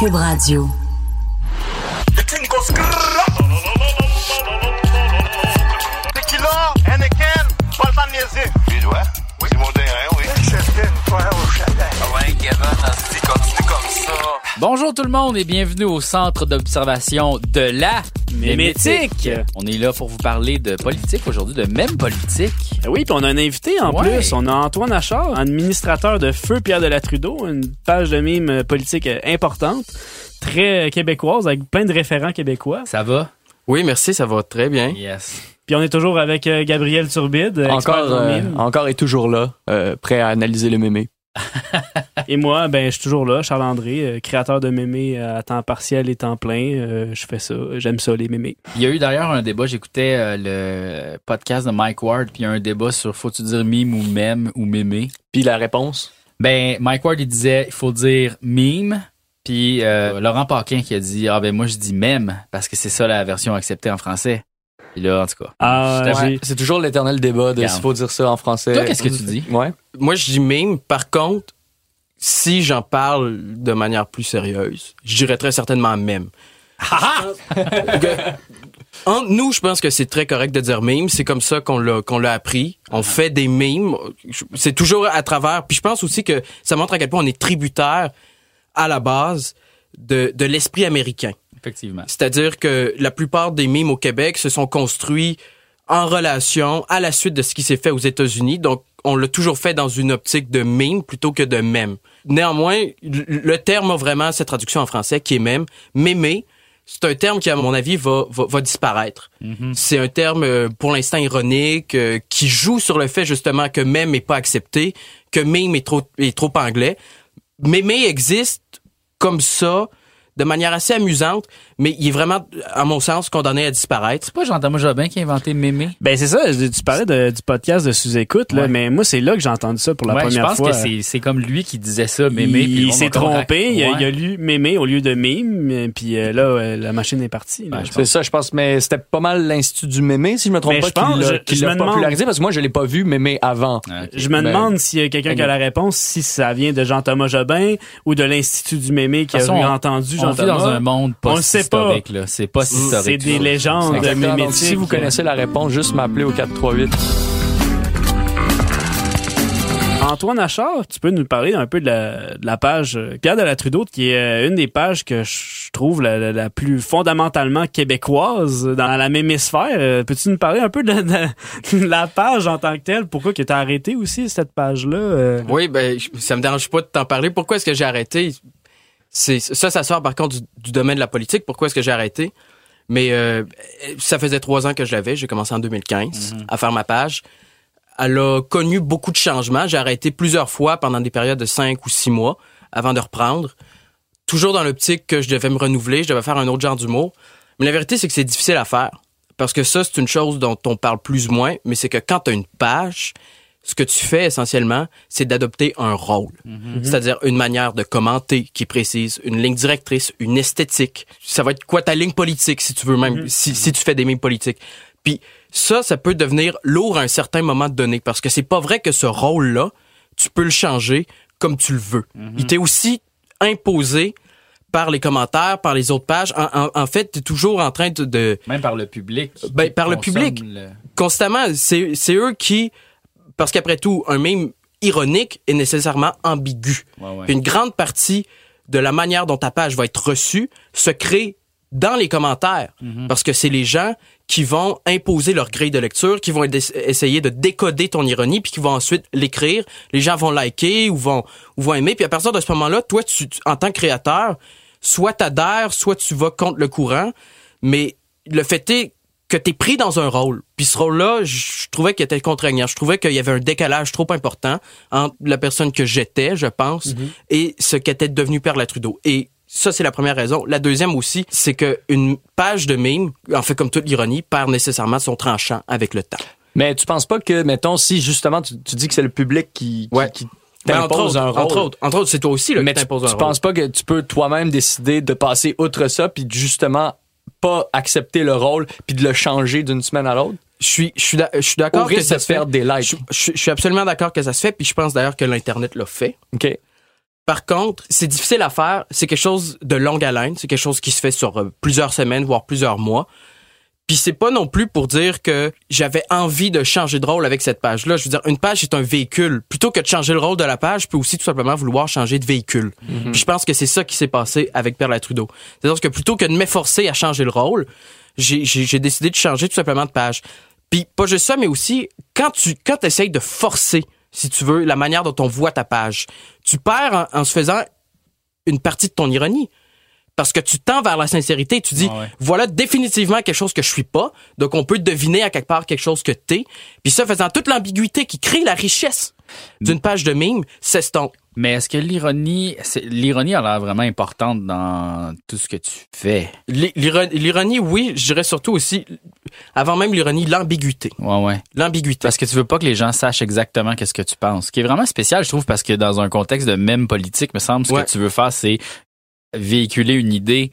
Cube Radio. Tequila, Anakin. Tu dois? Oui. C'est mon terrain, oui. C'était une fois au chalet. Ouais, Kevin, Bonjour tout le monde et bienvenue au centre d'observation de la Mémétique. On est là pour vous parler de politique aujourd'hui, de même politique. Oui, puis on a un invité en Ouais. plus. On a Antoine Achard, administrateur de Feu Pierre de la Trudeau, une page de mime politique importante, très québécoise, avec plein de référents québécois. Ça va? Oui, merci, ça va très bien. Yes. Puis on est toujours avec euh, Gabriel Turbide, Encore, en euh, encore et toujours là, euh, prêt à analyser le mémé. Et moi, ben, je suis toujours là, Charles-André, euh, créateur de mémés à temps partiel et temps plein. Euh, je fais ça, j'aime ça, les mémés. Il y a eu d'ailleurs un débat, j'écoutais euh, le podcast de Mike Ward, puis il y a un débat sur faut-tu dire mime ou mème ou mémé? Puis la réponse? Ben, Mike Ward, il disait il faut dire mime, puis euh, Laurent Paquin qui a dit ah ben moi je dis mème parce que c'est ça la version acceptée en français. Et là, en tout cas. Ah, C'est toujours l'éternel débat de s'il faut dire ça en français. Toi, qu'est-ce que tu dis? Ouais. Moi, je dis mime. Par contre, si j'en parle de manière plus sérieuse, je dirais très certainement même. Entre nous, je pense que c'est très correct de dire mime. C'est comme ça qu'on l'a qu'on l'a appris. On fait des mimes. C'est toujours à travers. Puis je pense aussi que ça montre à quel point on est tributaire à la base de, de l'esprit américain. Effectivement. C'est-à-dire que la plupart des mimes au Québec se sont construits en relation à la suite de ce qui s'est fait aux États-Unis. Donc, on l'a toujours fait dans une optique de mime plutôt que de mème. Néanmoins, le terme a vraiment cette traduction en français qui est mème. Mémé, c'est un terme qui, à mon avis, va, va, va disparaître. C'est un terme, euh, pour l'instant, ironique, euh, qui joue sur le fait, justement, que mème n'est pas accepté, que mime est trop, est trop anglais. Mémé existe comme ça, de manière assez amusante, mais il est vraiment, à mon sens, condamné à disparaître. C'est pas Jean-Thomas Jobin qui a inventé mémé? Ben c'est ça, tu parlais de- du podcast de sous-écoute, là, Ouais. mais moi c'est là que j'ai entendu ça pour la ouais, première je pense fois. que c'est, comme lui qui disait ça, mémé. il monde s'est trompé, il, a, il lu mémé au lieu de mime, puis euh, là euh, la machine est partie. C'est ça, je pense. Mais c'était pas mal l'Institut du mémé, si je me trompe Mais pas, je pense- qui l'a, popularisé, parce que moi, je l'ai pas vu mémé avant. Ah. Je me Ben, demande s'il y a quelqu'un qui a la réponse, si ça vient de Jean-Thomas Jobin ou de l'Institut du mémé qui a toute façon, on- vit dans un monde On pas le sait pas. historique, là. C'est pas si C'est historique. des ça. légendes mémétiques. si vous connaissez la réponse, juste m'appeler au 438. Antoine Achard, tu peux nous parler un peu de la, de la page Pierre de la Trudeau, qui est euh, une des pages que je trouve la, la- la plus fondamentalement québécoise dans la même hémisphère. Euh, Peux-tu nous parler un peu de la, de la page en tant que telle? Pourquoi que tu as arrêté aussi cette page-là? euh? Oui, ben, ça me dérange pas de t'en parler. Pourquoi est-ce que j'ai arrêté? C'est, ça, ça sort par contre du, du domaine de la politique. Pourquoi est-ce que j'ai arrêté? Mais euh, ça faisait trois ans que je l'avais. J'ai commencé en 2015 à faire ma page. Elle a connu beaucoup de changements. J'ai arrêté plusieurs fois pendant des périodes de cinq ou six mois avant de reprendre. Toujours dans l'optique que je devais me renouveler, je devais faire un autre genre d'humour. Mais la vérité, c'est que c'est difficile à faire. Parce que ça, c'est une chose dont on parle plus ou moins, mais c'est que quand tu as une page, ce que tu fais essentiellement, c'est d'adopter un rôle. C'est-à-dire une manière de commenter qui précise, une ligne directrice, une esthétique. Ça va être quoi ta ligne politique, si tu veux, même si, si tu fais des mimes politiques. Puis ça, ça peut devenir lourd à un certain moment donné, parce que c'est pas vrai que ce rôle-là, tu peux le changer comme tu le veux. Il t'est aussi imposé par les commentaires, par les autres pages. En, en- en fait, tu es toujours en train de- de, Même par le public. Ben, par le public. le- constamment, c'est c'est eux qui, parce qu'après tout, un mime ironique est nécessairement ambigu. Ouais, ouais. Puis Une grande partie de la manière dont ta page va être reçue se crée dans les commentaires, Mhm. parce que c'est les gens qui vont imposer leur grille de lecture, qui vont essa- essayer de décoder ton ironie, puis qui vont ensuite l'écrire. Les gens vont liker ou vont ou vont aimer, puis à partir de ce moment-là, toi, tu, tu- en tant que créateur, soit t'adhères, soit tu vas contre le courant, mais le fait est que t'es pris dans un rôle. Puis ce rôle-là, je trouvais qu'il était contraignant. Je trouvais qu'il y avait un décalage trop important entre la personne que j'étais, je pense, Mhm. et ce qu'était devenu Père Trudeau. Et ça, c'est la première raison. La deuxième aussi, c'est que une page de mime, en fait, comme toute l'ironie, perd nécessairement son tranchant avec le temps. Mais tu penses pas que, mettons, si justement tu, tu dis que c'est le public qui, qui, Ouais. qui Ben, entre t'impose autres, un rôle. Entre autres, entre autres, c'est toi aussi là, mais qui tu, t'impose un tu rôle. penses pas que tu peux toi-même décider de passer outre ça puis justement pas accepter le rôle puis de le changer d'une semaine à l'autre? Je suis, je suis, je suis d'accord que ça se fait. des likes. Je, je- je suis absolument d'accord que ça se fait, puis je pense d'ailleurs que l'Internet l'a fait. OK. Par contre, c'est difficile à faire. C'est quelque chose de longue haleine. C'est quelque chose qui se fait sur euh, plusieurs semaines, voire plusieurs mois. Puis c'est pas non plus pour dire que j'avais envie de changer de rôle avec cette page-là. Je veux dire, une page est un véhicule. Plutôt que de changer le rôle de la page, je peux aussi tout simplement vouloir changer de véhicule. Puis je pense que c'est ça qui s'est passé avec Perla Trudeau. C'est-à-dire que plutôt que de m'efforcer à changer le rôle, j'ai décidé de changer tout simplement de page. Puis pas juste ça, mais aussi quand tu quand essayes de forcer, si tu veux, la manière dont on voit ta page, tu perds en, en se faisant une partie de ton ironie. Parce que tu tends vers la sincérité, tu dis Ah ouais. voilà définitivement quelque chose que je suis pas, donc on peut deviner à quelque part quelque chose que t'es. Puis ça faisant toute l'ambiguïté qui crée la richesse d'une page de mime, s'estompe. Mais est-ce que l'ironie, c'est- l'ironie a l'air vraiment importante dans tout ce que tu fais? L'i- l'iro- L'ironie, oui, je dirais surtout aussi, avant même l'ironie, l'ambiguïté. Ouais, ouais. L'ambiguïté. Parce que tu veux pas que les gens sachent exactement qu'est-ce que tu penses. Ce qui est vraiment spécial, je trouve, parce que dans un contexte de même politique, me semble, ce Ouais. que tu veux faire, c'est véhiculer une idée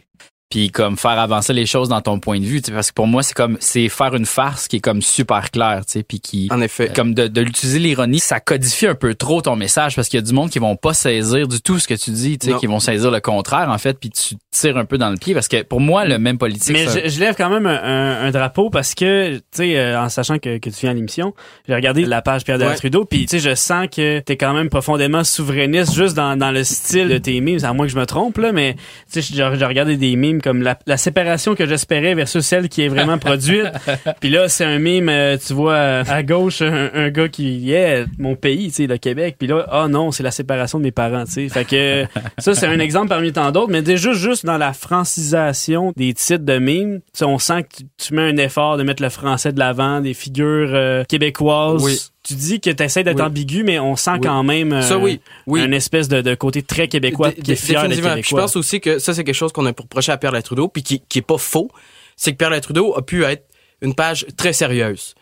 puis comme faire avancer les choses dans ton point de vue tu sais, parce que pour moi c'est comme c'est faire une farce qui est comme super claire tu sais puis qui En effet. comme de, de l'utiliser l'ironie ça codifie un peu trop ton message parce qu'il y a du monde qui vont pas saisir du tout ce que tu dis tu sais qui vont saisir le contraire en fait puis tu tires un peu dans le pied parce que pour moi le même politique Mais ça- je, je lève quand même un, un- un drapeau parce que, tu sais, euh, en sachant que, que tu viens à l'émission, j'ai regardé la page Pierre de la Ouais. Trudeau, puis tu sais, je sens que t'es quand même profondément souverainiste juste dans, dans le style de tes mimes, à moins que je me trompe, là, mais tu sais, j'ai j'ai regardé des mimes comme la, la séparation que j'espérais versus celle qui est vraiment produite. puis là, c'est un mime, euh, tu vois, euh, à gauche, un, un gars qui, yeah, mon pays, tu sais, le Québec, puis là, ah non, c'est la séparation de mes parents, tu sais. Fait que ça, c'est un exemple parmi tant d'autres, mais déjà, juste dans la francisation des titres de mimes, tu sais, on sent que tu, tu mets un effort de mettre le français de l'avant, des figures euh, québécoises. Oui. Tu dis que tu essaies d'être Oui. ambigu, mais on sent Oui. quand même euh, Ça, oui. Oui. un espèce de, de côté très québécois qui est fier d'être québécois. Je pense aussi que ça, c'est quelque chose qu'on a pour reprocher à Pierre Trudeau, puis qui, qui est pas faux. C'est que Pierre Trudeau a pu être une page très sérieuse.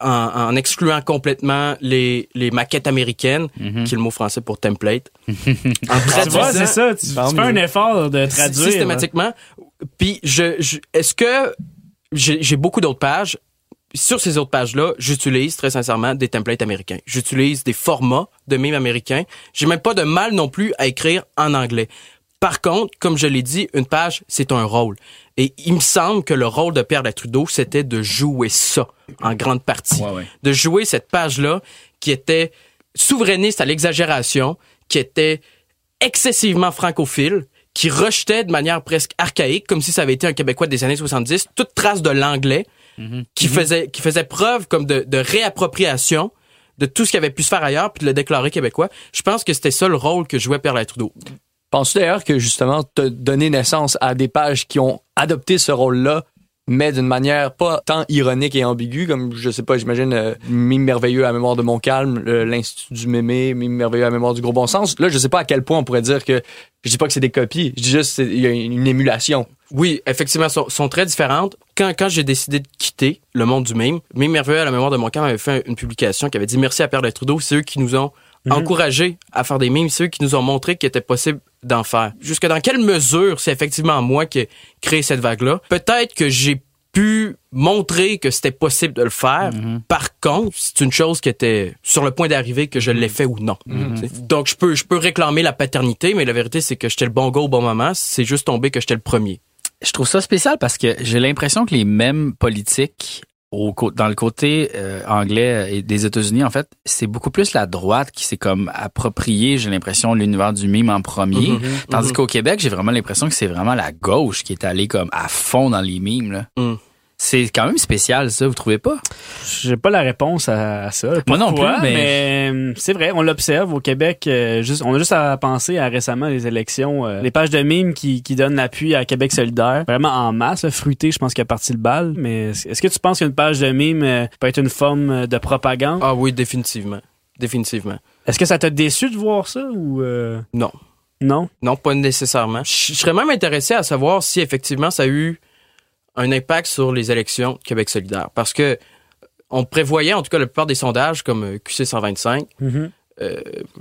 En, en excluant complètement les, les maquettes américaines, Mhm. qui est le mot français pour template. en tu vois, traduisant c'est ça. Tu, tu fais un effort de traduire. systématiquement. Puis, je, je- est-ce que j'ai beaucoup d'autres pages? Sur ces autres pages-là, j'utilise très sincèrement des templates américains. J'utilise des formats de mimes américains. J'ai même pas de mal non plus à écrire en anglais. Par contre, comme je l'ai dit, une page, c'est un rôle. Et il me semble que le rôle de Pierre Trudeau, c'était de jouer ça, en grande partie. Ouais, ouais. De jouer cette page-là qui était souverainiste à l'exagération, qui était excessivement francophile, qui rejetait de manière presque archaïque, comme si ça avait été un Québécois des années 70, toute trace de l'anglais, qui faisait qui faisait preuve comme de, de réappropriation de tout ce qui avait pu se faire ailleurs, puis de le déclarer québécois. Je pense que c'était ça le rôle que jouait Pierre Trudeau. Penses-tu d'ailleurs que justement, te donner naissance à des pages qui ont adopté ce rôle-là, mais d'une manière pas tant ironique et ambiguë, comme, je sais pas, j'imagine, euh, Mime merveilleux à la mémoire de mon calme, l'Institut du mémé, Mime merveilleux à la mémoire du gros bon sens. Là, je sais pas à quel point on pourrait dire que, je dis pas que c'est des copies, je dis juste qu'il y a une émulation. Oui, effectivement, sont, sont très différentes. Quand, quand j'ai décidé de quitter le monde du mime, Mime Merveilleux à la mémoire de mon camp avait fait une publication qui avait dit merci à Pierre Trudeau. C'est eux qui nous ont encouragés à faire des mimes. C'est eux qui nous ont montré qu'il était possible d'en faire. Jusque dans quelle mesure c'est effectivement moi qui ai créé cette vague-là? Peut-être que j'ai pu montrer que c'était possible de le faire. Par contre, c'est une chose qui était sur le point d'arriver que je l'ai fait ou non. Sais. Donc, je peux, je peux réclamer la paternité, mais la vérité, c'est que j'étais le bon gars au bon moment. C'est juste tombé que j'étais le premier. je trouve ça spécial parce que j'ai l'impression que les mêmes politiques au, dans le côté euh, anglais et des États-Unis, en fait, c'est beaucoup plus la droite qui s'est comme approprié, j'ai l'impression, l'univers du mime en premier. Mhm, Tandis mhm. qu'au Québec, j'ai vraiment l'impression que c'est vraiment la gauche qui est allée comme à fond dans les mimes. Là. Mm. C'est quand même spécial, ça, vous trouvez pas? J'ai pas la réponse à, à ça. Moi non plus, mais- euh, c'est vrai, on l'observe au Québec. euh, juste, on a juste à penser à récemment les élections, euh, les pages de mimes qui, qui donnent l'appui à Québec solidaire, vraiment en masse. là, Fruité, je pense qu'il a parti le bal. Mais est-ce que tu penses qu'une page de mimes euh, peut être une forme de propagande? Ah oui, définitivement. Définitivement. Est-ce que ça t'a déçu de voir ça ou euh, Non. non? Non, pas nécessairement. Je je serais même intéressé à savoir si effectivement ça a eu un impact sur les élections de Québec solidaire. Parce que on prévoyait, en tout cas la plupart des sondages, comme euh, QC 125, Mhm.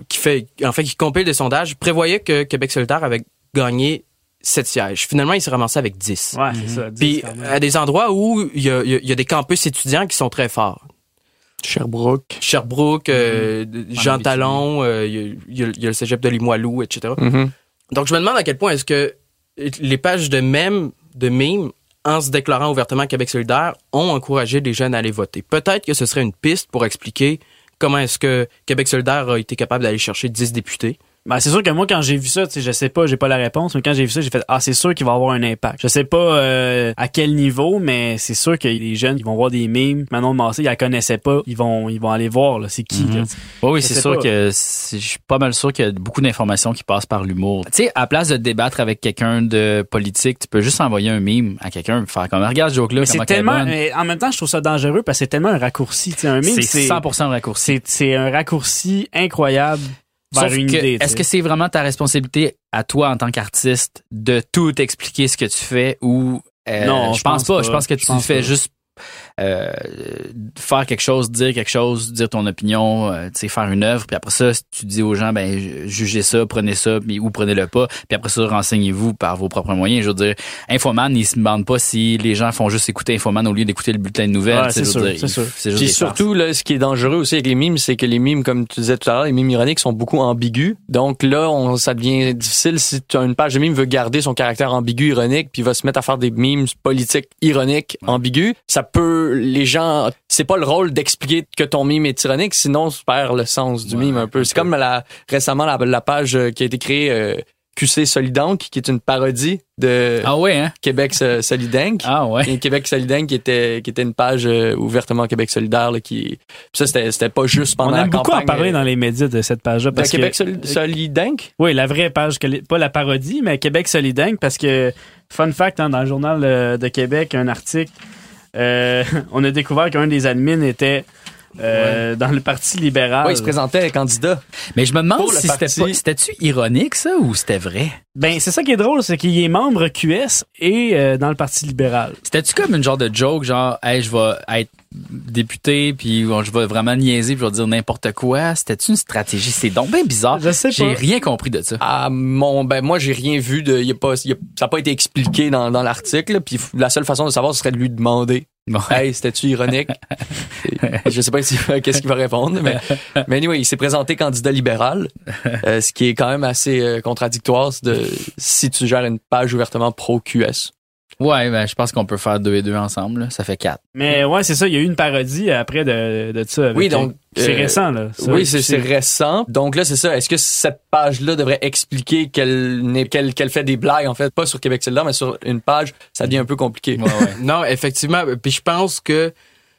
qui fait, en fait, qui compile des sondages, prévoyait que Québec solidaire avait gagné 7 sièges. Finalement, il s'est ramassé avec 10. Ouais, c'est ça. Puis à des endroits où il y a, il y a- il y a des campus étudiants qui sont très forts. Sherbrooke. Sherbrooke, euh, Jean Abitibi. Talon, euh, il y, a- y y le cégep de Limoilou, etc. Mhm. Donc, je me demande à quel point est-ce que les pages de mèmes, de mimes, en se déclarant ouvertement Québec solidaire, ont encouragé les jeunes à aller voter. Peut-être que ce serait une piste pour expliquer comment est-ce que Québec solidaire a été capable d'aller chercher 10 députés. Ben, c'est sûr que moi, quand j'ai vu ça, tu sais, je sais pas, j'ai pas la réponse, mais quand j'ai vu ça, j'ai fait, ah, c'est sûr qu'il va avoir un impact. Je sais pas euh, à quel niveau, mais c'est sûr que les jeunes qui vont voir des mimes, Manon de Massé, ils la connaissaient pas, ils vont, ils vont aller voir, là, c'est qui, Mhm. là. Oui, oui, c'est sûr pas. que je suis pas mal sûr qu'il y a beaucoup d'informations qui passent par l'humour. Tu sais, à place de débattre avec quelqu'un de politique, tu peux juste envoyer un mime à quelqu'un, faire comme regarde ce joke là, Mais c'est tellement, mais en même temps, je trouve ça dangereux parce que c'est tellement un raccourci, tu sais, un mime, c'est c'est, 100% raccourci. c'est, c'est un raccourci incroyable vers Sauf une que, idée. tu est-ce que c'est vraiment ta responsabilité à toi en tant qu'artiste de tout expliquer ce que tu fais ou euh, Non, je je pense pense pas. pas. Je pense que tu fais pas. juste euh, faire quelque chose, dire quelque chose, dire ton opinion, euh, tu sais, faire une œuvre, puis après ça, tu dis aux gens, ben ju- jugez ça, prenez ça, puis ou prenez-le pas, puis après ça, renseignez-vous par vos propres moyens. Je veux dire, Infoman, il se demande pas si les gens font juste écouter Infoman au lieu d'écouter le bulletin de nouvelles. Ouais, tu sais, c'est je veux sûr, dire, c'est sûr. C'est juste Puis surtout, là, ce qui est dangereux aussi avec les mimes, c'est que les mimes, comme tu disais tout à l'heure, les mimes ironiques sont beaucoup ambigus. Donc là, on, ça devient difficile si tu as une page de mime veut garder son caractère ambigu, ironique, puis va se mettre à faire des mimes politiques ironiques, ambigus. Ça peut, les gens, c'est pas le rôle d'expliquer que ton mime est ironique, sinon tu perds le sens du Ouais, mime un peu. C'est comme la, récemment la, la page euh, qui a été créée, euh, QC Solidank, qui est une parodie de Ah ouais, hein? Québec so- Solidank. Ah ouais. Et Québec solidaire qui était qui était une page euh, ouvertement Québec solidaire là, qui ça c'était c'était pas juste pendant On la aime beaucoup en parler euh, dans les médias de cette page-là. de Parce Québec que, Soli- solidaire Oui, la vraie page, pas la parodie, mais Québec Solidaire, parce que, fun fact, hein, dans le journal de Québec, un article, euh, on a découvert qu'un des admins était euh, dans le Parti libéral. ouais il se présentait candidat Mais je me demande si c'était c'était-tu ironique, ça, ou c'était vrai? Ben, c'est ça qui est drôle, c'est qu'il est membre QS et euh, dans le Parti libéral. C'était-tu comme une genre de joke, genre, hey, je vais être député, puis je vais vraiment niaiser, puis je vais dire n'importe quoi? C'était-tu une stratégie? C'est donc bien bizarre. Je sais J'ai pas. rien compris de ça. ah mon ben moi j'ai rien vu de y a pas y a- ça a pas été expliqué dans dans l'article puis la seule façon de savoir ce serait de lui demander Bon. hey c'était-tu ironique? Je sais pas si- qu'est-ce qu'il va répondre mais mais anyway il s'est présenté candidat libéral euh, ce qui est quand même assez euh, contradictoire c'est de si tu gères une page ouvertement pro QS Ouais, ben, je pense qu'on peut faire deux et deux ensemble, là. Ça fait quatre. Mais ouais, c'est ça, il y a eu une parodie après de, de ça. avec- Oui, donc, C'est euh, récent, là. ça. oui, c'est c'est récent. Donc là, c'est ça. Est-ce que cette page-là devrait expliquer qu'elle n'est- qu'elle qu'elle fait des blagues, en fait, pas sur Québec solidaire, mais sur une page, ça devient un peu compliqué. Ouais, ouais. Non, effectivement. Puis je pense que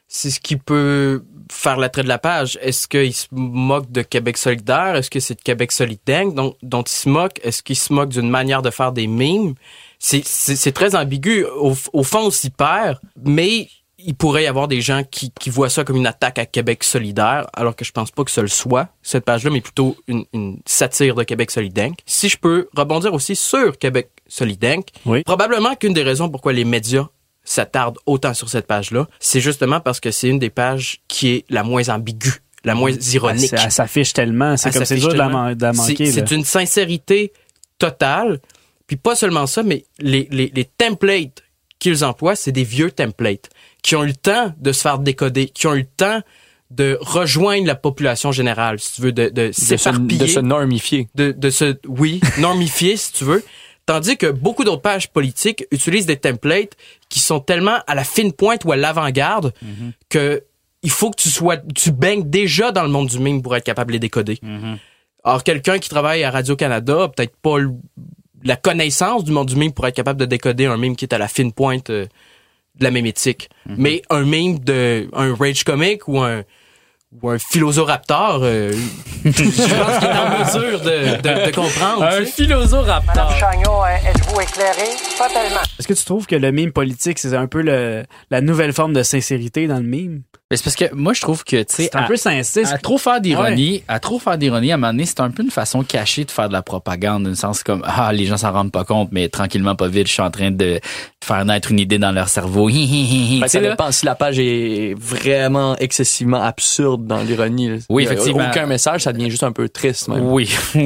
c'est ce qui peut faire l'attrait de la page. Est-ce qu'il se moque de Québec solidaire? Est-ce que c'est de Québec solidaire dont, dont il se moque? Est-ce qu'il se moque d'une manière de faire des mimes? C'est, très ambigu. Au, au fond, on s'y perd, mais il pourrait y avoir des gens qui, qui voient ça comme une attaque à Québec solidaire, alors que je pense pas que ce le soit, cette page-là, mais plutôt une, une satire de Québec solidaire. Si je peux rebondir aussi sur Québec solidaire, Oui. probablement qu'une des raisons pourquoi les médias s'attardent autant sur cette page-là, c'est justement parce que c'est une des pages qui est la moins ambiguë, la moins ironique. Elle, elle s'affiche tellement. C'est comme c'est dur de la, manquer. C'est une sincérité totale. Puis pas seulement ça, mais les, les, les templates qu'ils emploient, c'est des vieux templates qui ont eu le temps de se faire décoder, qui ont eu le temps de rejoindre la population générale, si tu veux, de, de s'éparpiller de se normifier. de, de se, oui, normifier, si tu veux. Tandis que beaucoup d'autres pages politiques utilisent des templates qui sont tellement à la fine pointe ou à l'avant-garde que il faut que tu sois, tu baignes déjà dans le monde du mime pour être capable de les décoder. Alors, quelqu'un qui travaille à Radio-Canada peut-être pas la connaissance du monde du mime pour être capable de décoder un mime qui est à la fine pointe euh, de la même éthique. Mhm. Mais un meme de un rage comic ou un ou un philosophe-raptor, euh, je pense qu'il est en mesure de, de, de comprendre. Un sais. philosophe-raptor. Chagnon, êtes-vous éclairé? Pas tellement. Est-ce que tu trouves que le mime politique, c'est un peu le, la nouvelle forme de sincérité dans le mime? Mais c'est parce que moi, je trouve que, tu sais, C'est un à- peu sincère. à trop faire d'ironie, à trop faire d'ironie, à un moment donné, c'est un peu une façon cachée de faire de la propagande, dans le sens comme, ah, les gens s'en rendent pas compte, mais tranquillement, pas vite, je suis en train de faire naître une idée dans leur cerveau. Hi, hi, hi, hi. Ben, Tu ça dépend si la page est vraiment excessivement absurde dans l'ironie. Oui, Il y a effectivement. Aucun message, ça devient juste un peu triste. Même. Oui, oui,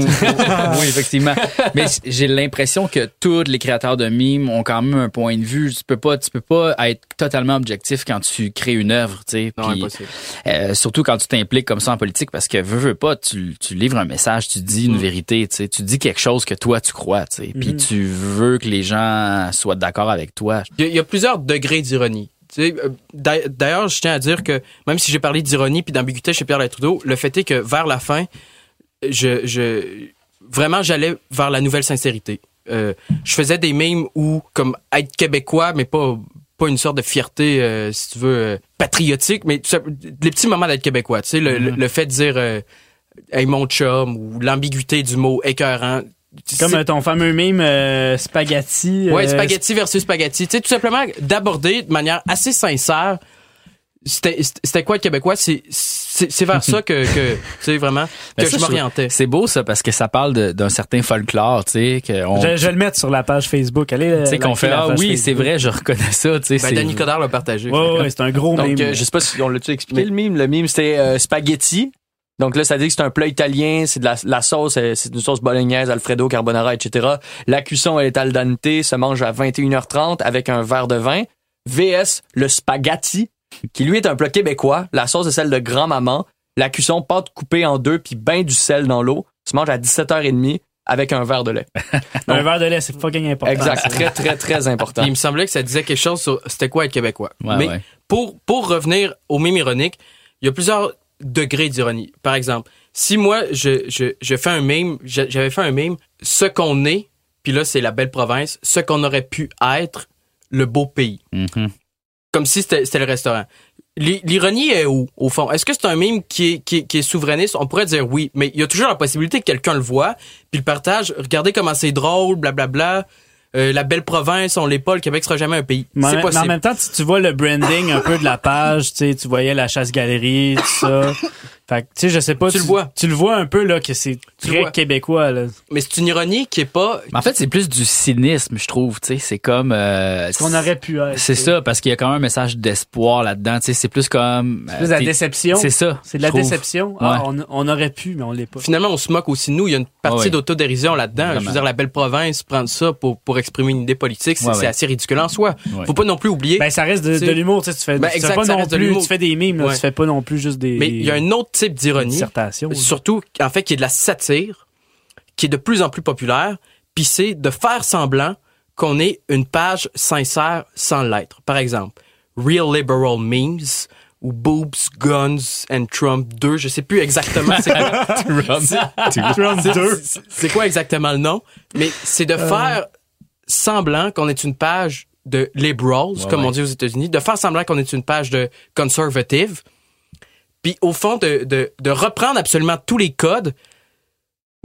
effectivement. Mais j'ai l'impression que tous les créateurs de mimes ont quand même un point de vue. Tu peux pas, tu peux pas être totalement objectif quand tu crées une œuvre, tu sais. Non, Puis, impossible. euh, surtout quand tu t'impliques comme ça en politique, parce que veux, veux pas, tu, tu livres un message, tu dis Mm. une vérité, tu sais, tu dis quelque chose que toi tu crois, tu sais. Mm-hmm. Puis tu veux que les gens soient d'accord avec toi. Il y, a- il y a plusieurs degrés d'ironie. Euh, d'a- D'ailleurs, je tiens à dire que même si j'ai parlé d'ironie puis d'ambiguïté chez Pierre Trudeau, le fait est que vers la fin, je, je vraiment j'allais vers la nouvelle sincérité. Euh, je faisais des mimes où comme être québécois, mais pas pas une sorte de fierté, euh, si tu veux, euh, patriotique, mais ça- les petits moments d'être québécois. Tu sais, le, le- le fait de dire hey mon chum ou l'ambiguïté du mot écœurant. Comme euh, ton fameux mime euh, spaghetti. Ouais, euh, spaghetti versus spaghetti. Tu sais, tout simplement d'aborder de manière assez sincère. C'était c'était quoi le québécois? C'est c'est c'est vers ça que que tu sais vraiment que Ben, ça, je m'orientais. C'est beau ça parce que ça parle d'un certain folklore, tu sais, que on- Je, je vais le mettre sur la page Facebook. Allez, euh, tu sais qu'on liker fait ah oui, c'est vrai, je reconnais ça, tu sais. Ben, c'est- Danny Codard l'a partagé. Ouais, ouais, ouais, c'est un gros Donc, mime. euh, je sais pas si on l'a-tu expliqué le mime. Le mime, c'était euh, spaghetti. Donc là, ça dit que c'est un plat italien, c'est de la, la sauce, euh, c'est une sauce bolognaise, alfredo, carbonara, etc. La cuisson, elle est al dente, se mange à 21h30 avec un verre de vin. VS, le spaghetti, qui lui est un plat québécois. La sauce est celle de grand-maman. La cuisson, pâte coupée en deux, puis bain du sel dans l'eau. Se mange à 17h30 avec un verre de lait. un verre de lait, c'est fucking important. Exact. très, très, très important. Il me semblait que ça disait quelque chose sur c'était quoi être québécois. Ouais, Mais ouais. pour pour revenir au mime ironique, il y a plusieurs degrés d'ironie. Par exemple, si moi je je je fais un j'avais fait un mime ce qu'on est, puis là c'est la belle province, ce qu'on aurait pu être le beau pays. Mhm. comme si c'était le restaurant. L'i- L'ironie est où, au fond? Est-ce que c'est un mime qui est, qui, est, qui est souverainiste? On pourrait dire oui, mais il y a toujours la possibilité que quelqu'un le voit, puis le partage. Regardez comment c'est drôle, blablabla. Euh, la belle province, on l'est pas, le Québec sera jamais un pays. Mais en, mais même temps, tu, tu vois le branding un peu de la page, tu sais, tu voyais la chasse-galerie, tout ça. Fait que, tu sais, je sais pas. Tu le vois. Tu le vois un peu, là, que c'est Tu très québécois, là. Mais c'est une ironie qui est pas... Mais en fait, c'est plus du cynisme, je trouve, tu sais, c'est comme euh, Ce qu'on aurait pu être. C'est ça parce qu'il y a quand même un message d'espoir là-dedans, tu sais, c'est plus comme C'est plus de la euh, t'es- déception. C'est ça. C'est de la trouve. déception. Ah, Ouais. on, on aurait pu, mais on l'est pas. Finalement, on se moque aussi de nous. Il y a une partie ouais. d'autodérision là-dedans. Je veux dire, la belle province, prendre ça pour, pour exprimer une idée politique, c'est Ouais, c'est ouais. assez ridicule en soi. Ouais. Faut pas non plus oublier. Ben, ça reste de, l'humour, tu sais, tu fais, Ben, tu fais pas ça non reste de plus, l'humour. tu fais des mimes, tu fais pas non plus juste des. Mais il y a un autre d'ironie. dissertation. surtout en fait qui est de la satire qui est de plus en plus populaire puis c'est de faire semblant qu'on est une page sincère sans l'être par exemple real liberal memes ou boobs guns and Trump 2 je sais plus exactement c'est quoi Trump 2. c'est- quoi exactement le nom? Mais c'est de faire semblant qu'on est une page de liberals Ouais, comme on dit aux États-Unis de faire semblant qu'on est une page de conservative puis au fond de, de, de reprendre absolument tous les codes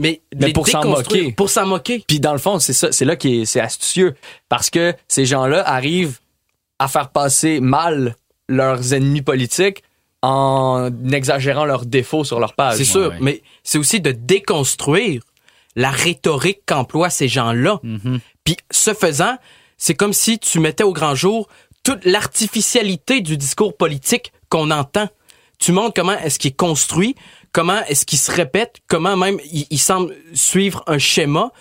mais, Mais les pour s'en moquer. pour s'en moquer Puis dans le fond, c'est ça, c'est là qui est, c'est astucieux parce que ces gens-là arrivent à faire passer mal leurs ennemis politiques en exagérant leurs défauts sur leur page. c'est sûr ouais. mais c'est aussi de déconstruire la rhétorique qu'emploient ces gens-là Mhm. Puis ce faisant, c'est comme si tu mettais au grand jour toute l'artificialité du discours politique qu'on entend. Tu montres comment est-ce qu'il est construit, comment est-ce qu'il se répète, comment même il, il semble suivre un schéma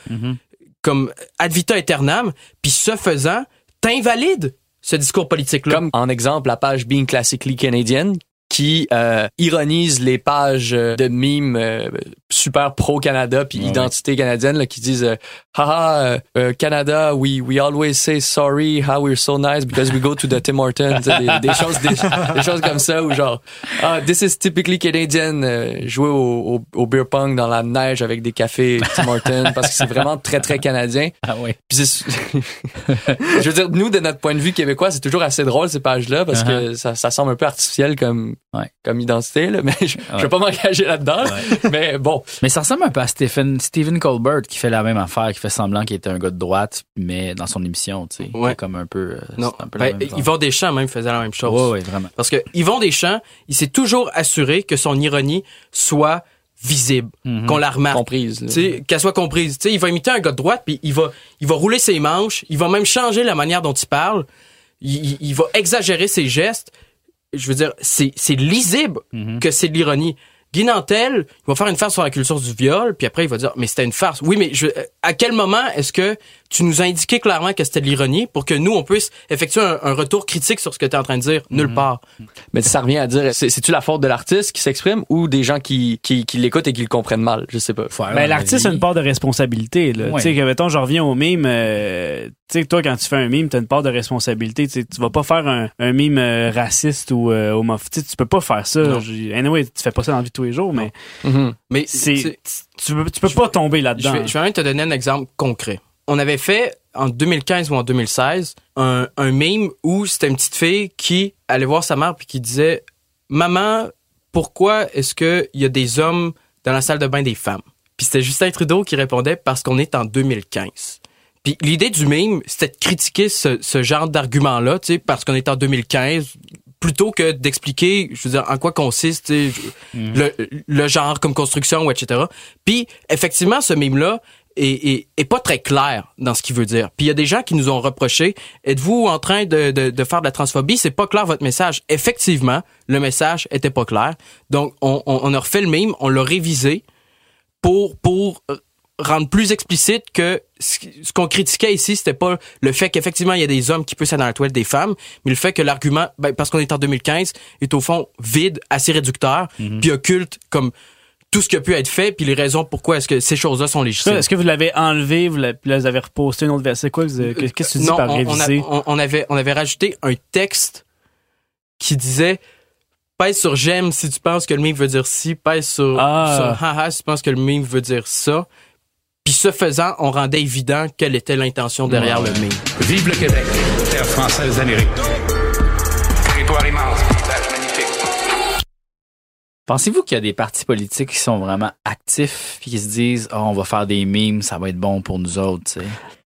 comme ad vitam aeternam. Puis ce faisant, t'invalides ce discours politique-là. Comme en exemple la page Being Classically Canadian qui euh, ironise les pages euh, de mimes euh, super pro Canada puis Ouais, identité canadienne là, qui disent euh, haha euh, euh, Canada we we always say sorry how we're so nice because we go to the Tim Hortons des, des choses des, des choses comme ça ou genre ah this is typically Canadian euh, jouer au, au, au beer pong dans la neige avec des cafés Tim Hortons parce que c'est vraiment très très canadien. Ah oui. je veux dire, nous, de notre point de vue québécois, c'est toujours assez drôle ces pages-là parce que ça, ça semble un peu artificiel comme, Ouais. comme identité, là, mais je, je Ouais. vais pas m'engager là-dedans. Mais bon, Mais ça ressemble un peu à Stephen, Stephen Colbert qui fait la même affaire, qui fait semblant qu'il était un gars de droite, mais dans son émission, tu sais. Comme un peu. euh, Non. un peu la Ben, même. Yvon Deschamps même faisait la même chose. Ouais, vraiment. Parce que Yvon Deschamps, il s'est toujours assuré que son ironie soit visible, Mhm. qu'on la remarque. comprise. là. Tu sais, qu'elle soit comprise. Tu sais, il va imiter un gars de droite, puis il va, il va rouler ses manches, il va même changer la manière dont il parle, il va exagérer ses gestes. Je veux dire, c'est, c'est lisible Mhm. que c'est de l'ironie. Guy Nantel, il va faire une farce sur la culture du viol, puis après il va dire, mais c'était une farce. Oui, mais je, à quel moment est-ce que tu nous as indiqué clairement que c'était de l'ironie pour que nous, on puisse effectuer un, un retour critique sur ce que tu es en train de dire? Mhm. Nulle part. Mais ça revient à dire, c'est- c'est-tu la faute de l'artiste qui s'exprime ou des gens qui, qui, qui l'écoutent et qui le comprennent mal? Je sais pas. Avoir Ben, l'artiste a une part de responsabilité. Là. Ouais. Tu sais, que, mettons, je reviens au mime. euh, tu sais, toi, quand tu fais un mime, t'as une part de responsabilité. Tu tu vas pas faire un, un mime euh, raciste ou euh, homophobe. Tu tu peux pas faire ça. Anyway, tu fais pas ça dans la vie de tous les jours, mais Mhm. Mais c'est, tu peux, tu peux pas tomber Je là-dedans. vais, je vais même te donner un exemple concret. On avait fait en 2015 ou en 2016 un, un meme où c'était une petite fille qui allait voir sa mère puis qui disait Maman, pourquoi est-ce qu'il y a des hommes dans la salle de bain des femmes? Puis c'était Justin Trudeau qui répondait parce qu'on est en 2015. Puis l'idée du meme, c'était de critiquer ce, ce genre d'argument-là, tu sais, parce qu'on est en 2015, plutôt que d'expliquer, je veux dire, en quoi consiste sais, le, le genre comme construction, ou etc. Puis effectivement, ce meme-là est, est, est pas très clair dans ce qu'il veut dire. Puis il y a des gens qui nous ont reproché, êtes-vous en train de, de, de faire de la transphobie? C'est pas clair votre message. Effectivement, le message était pas clair. Donc on, on, on a refait le meme, on l'a révisé pour pour euh, rendre plus explicite que ce qu'on critiquait ici, c'était pas le fait qu'effectivement il y a des hommes qui puissent aller dans la toilette des femmes, mais le fait que l'argument, ben, parce qu'on est en 2015, est au fond vide, assez réducteur, puis occulte comme tout ce qui a pu être fait, puis les raisons pourquoi est-ce que ces choses-là sont légitimes. Est-ce que vous l'avez enlevé, vous l'avez, puis là, vous avez reposté une autre verset? Quoi, vous avez- qu'est-ce que tu dis non, par on, on a- réviser? on- on avait on avait rajouté un texte qui disait pèse sur j'aime si tu penses que le meme veut dire ci, pèse sur, Ah. sur haha si tu penses que le meme veut dire ça. Puis ce faisant, on rendait évident quelle était l'intention derrière le meme. Vive le Québec, terre française d'Amérique. Territoire. Pensez-vous qu'il y a des partis politiques qui sont vraiment actifs puis qui se disent oh, on va faire des memes, ça va être bon pour nous autres, tu sais.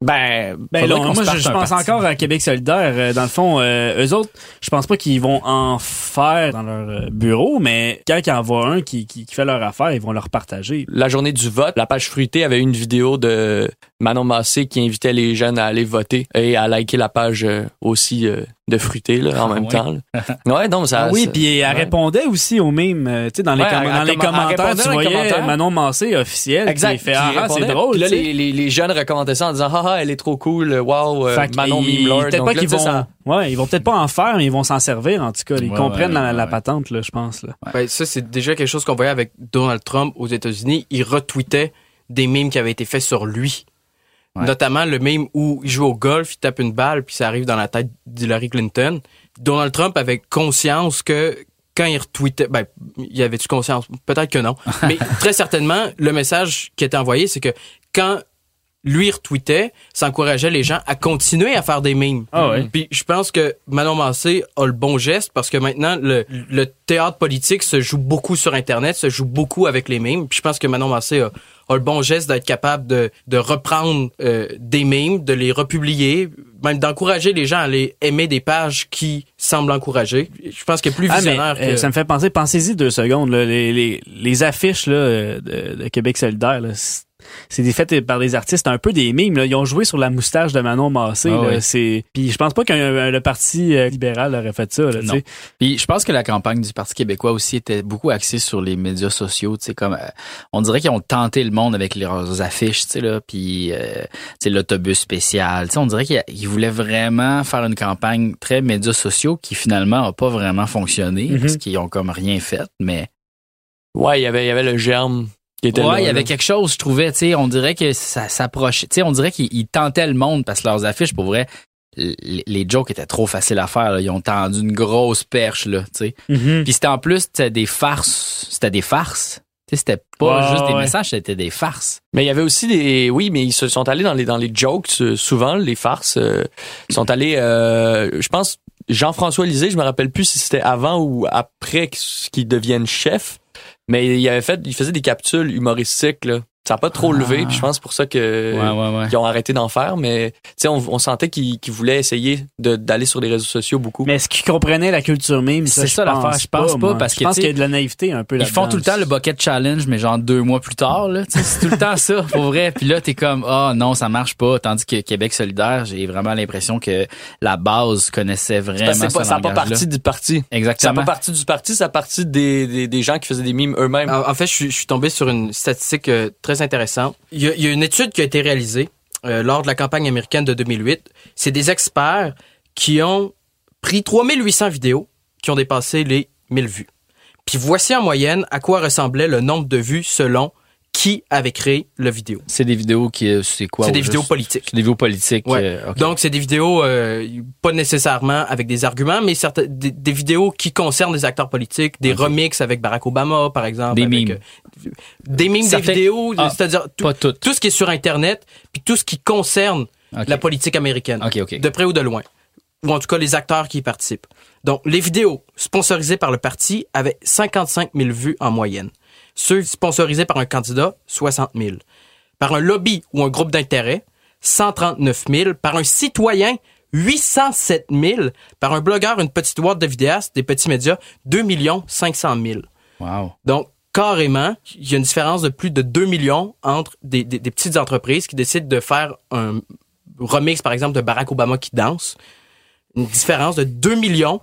Ben, ben là, moi, je, pense parti. encore à Québec solidaire. Euh, Dans le fond, euh, eux autres, je pense pas qu'ils vont en faire dans leur euh, bureau, mais quand il y en voit un qui, qui, qui fait leur affaire, ils vont leur partager. La journée du vote, la page fruitée avait une vidéo de Manon Massé qui invitait les jeunes à aller voter et à liker la page euh, aussi euh, de fruité là, en Ah même temps. là. Ouais, donc ça. Ah oui, puis elle ouais. répondait aussi aux mêmes, euh, tu sais, dans les, Ouais, com- dans les commentaires, tu dans les voyais commentaires. Manon Massé officiel, Exact. qui fait ah, ah, c'est drôle. Puis là, les, les, les jeunes recommentaient ça en disant ah, ah elle est trop cool, wow, que Manon. Peut-être pas là, qu'ils vont, ça- ouais, ils vont peut-être pas en faire, mais ils vont s'en servir en tout cas. Ils Ouais, comprennent ouais, la, la patente, là, je pense. Là. Ben, ça, c'est déjà quelque chose qu'on voyait avec Donald Trump aux États-Unis. Il retweetait des memes qui avaient été faits sur lui. Ouais. Notamment le meme où il joue au golf, il tape une balle, puis ça arrive dans la tête d'Hillary Clinton. Donald Trump avait conscience que quand il retweetait, ben, il avait-tu conscience? Peut-être que non. Mais très certainement, le message qui était envoyé, c'est que quand lui retweetait, ça encourageait les gens à continuer à faire des memes. Ah ouais. Puis je pense que Manon Massé a le bon geste parce que maintenant le, le théâtre politique se joue beaucoup sur internet, se joue beaucoup avec les memes. Puis je pense que Manon Massé a, a le bon geste d'être capable de, de reprendre euh, des memes, de les republier, même d'encourager les gens à aller aimer des pages qui semblent encourager. Je pense est plus Ah, visionnaire euh, que ça me fait penser, pensez-y deux secondes, là, les, les, les affiches là, euh, de, de Québec solidaire, là, c'est- des faits par des artistes un peu des mimes. Là. Ils ont joué sur la moustache de Manon Massé. Ah oui. C'est puis je pense pas qu'un le parti euh, libéral aurait fait ça. Là, Non. Puis je pense que la campagne du Parti québécois aussi était beaucoup axée sur les médias sociaux, tu sais comme euh, on dirait qu'ils ont tenté le monde avec leurs affiches, tu sais là, puis euh, tu sais l'autobus spécial, tu sais on dirait qu'ils ils voulaient vraiment faire une campagne très médias sociaux qui finalement a pas vraiment fonctionné Mhm. parce qu'ils ont comme rien fait, mais Ouais, il y avait, il y avait le germe là. ouais, il y avait quelque chose, je trouvais, tu sais, on dirait que ça s'approchait, tu sais, on dirait qu'ils ils tentaient le monde parce que leurs affiches pour vrai les, jokes étaient trop faciles à faire. là. Ils ont tendu une grosse perche, là, tu sais. Mhm. Puis c'était en plus c'était des farces. C'était des farces. Tu sais, c'était pas juste des ouais. messages, c'était des farces. Mais il y avait aussi des, oui, mais ils se sont allés dans les dans les jokes euh, souvent, les farces. euh, ils sont allés, euh, je pense, Jean-François Lisée, je me rappelle plus si c'était avant ou après qu'il devienne chef, mais il avait fait, il faisait des capsules humoristiques là. Ça a pas trop Ah. levé, puis je pense c'est pour ça que Ouais, ouais, ouais. ils ont arrêté d'en faire, mais tu sais, on, on sentait qu'ils voulaient essayer d'aller sur les réseaux sociaux beaucoup. Mais est-ce qu'ils comprenaient la culture mime? C'est je ça l'affaire, je pense pas, parce je que, pense tu qu'il y a de la naïveté un peu là Ils font tout le temps le bucket challenge, mais genre deux mois plus tard, là. C'est tout le temps ça, pour vrai. Puis là, t'es comme, ah non, ça marche pas. Tandis que Québec solidaire, j'ai vraiment l'impression que la base connaissait vraiment pas, ce ça n'a pas parti du parti. Ça n'a Exactement. pas parti du parti, ça a parti des, des, des gens qui faisaient des mimes eux-mêmes. En, fait, je suis, je tombé sur une statistique euh, très intéressante. Il y, a, il y a une étude qui a été réalisée euh, lors de la campagne américaine de 2008. C'est des experts qui ont pris 3800 vidéos qui ont dépassé les 1000 vues. Puis voici en moyenne à quoi ressemblait le nombre de vues selon qui avait créé le vidéo. C'est des vidéos qui, euh, c'est quoi? C'est des vidéos politiques. C'est des vidéos politiques. Ouais. euh. Donc, c'est des vidéos, euh, pas nécessairement avec des arguments, mais des, des vidéos qui concernent des acteurs politiques, des remixes avec Barack Obama, par exemple. Des avec, mimes. euh, des mimes, Certains- des vidéos, Ah, c'est-à-dire tout, ce qui est sur Internet, puis tout ce qui concerne la politique américaine, de près ou de loin. Ou en tout cas, les acteurs qui y participent. Donc, les vidéos sponsorisées par le parti avaient 55 000 vues en moyenne. Ceux sponsorisés par un candidat, 60 000. Par un lobby ou un groupe d'intérêt, 139 000. Par un citoyen, 807 000. Par un blogueur, une petite boîte de vidéastes, des petits médias, 2 500 000. Wow. Donc, carrément, il y a une différence de plus de 2 millions entre des, des- des petites entreprises qui décident de faire un remix, par exemple, de Barack Obama qui danse. Une différence de 2 millions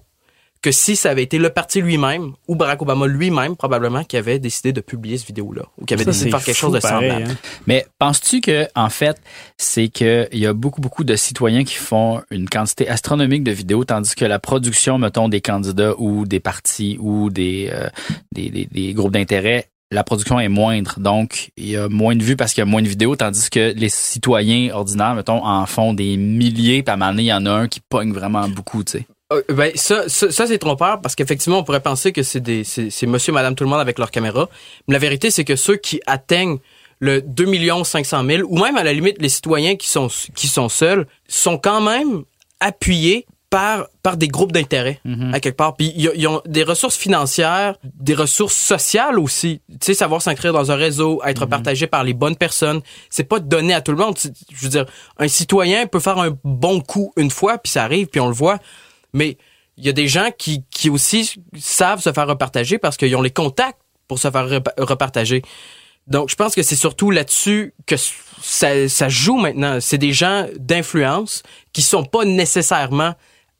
que si ça avait été le parti lui-même ou Barack Obama lui-même, probablement, qui avait décidé de publier cette vidéo-là ou qui avait Ça, décidé de faire quelque chose de pareil, semblable. hein. Mais penses-tu que en fait, c'est que il y a beaucoup beaucoup de citoyens qui font une quantité astronomique de vidéos, tandis que la production, mettons, des candidats ou des partis ou des euh, des, des- des groupes d'intérêt, la production est moindre. Donc, il y a moins de vues parce qu'il y a moins de vidéos, tandis que les citoyens ordinaires, mettons, en font des milliers, puis à un moment donné, il y en a un qui pogne vraiment beaucoup, tu sais. Euh, ben, ça, ça, ça, c'est trompeur parce qu'effectivement, on pourrait penser que c'est des, c'est, c'est monsieur, madame, tout le monde avec leur caméra. Mais la vérité, c'est que ceux qui atteignent le 2 500 000 ou même à la limite les citoyens qui sont, qui sont seuls sont quand même appuyés par, par des groupes d'intérêt à quelque part. Puis ils, ont des ressources financières, des ressources sociales aussi. Tu sais, savoir s'inscrire dans un réseau, être partagé par les bonnes personnes. C'est pas donné à tout le monde. Je veux dire, un citoyen peut faire un bon coup une fois, puis ça arrive, puis on le voit. Mais il y a des gens qui, qui aussi savent se faire repartager parce qu'ils ont les contacts pour se faire repa- repartager. Donc, je pense que c'est surtout là-dessus que ça, ça joue maintenant. C'est des gens d'influence qui sont pas nécessairement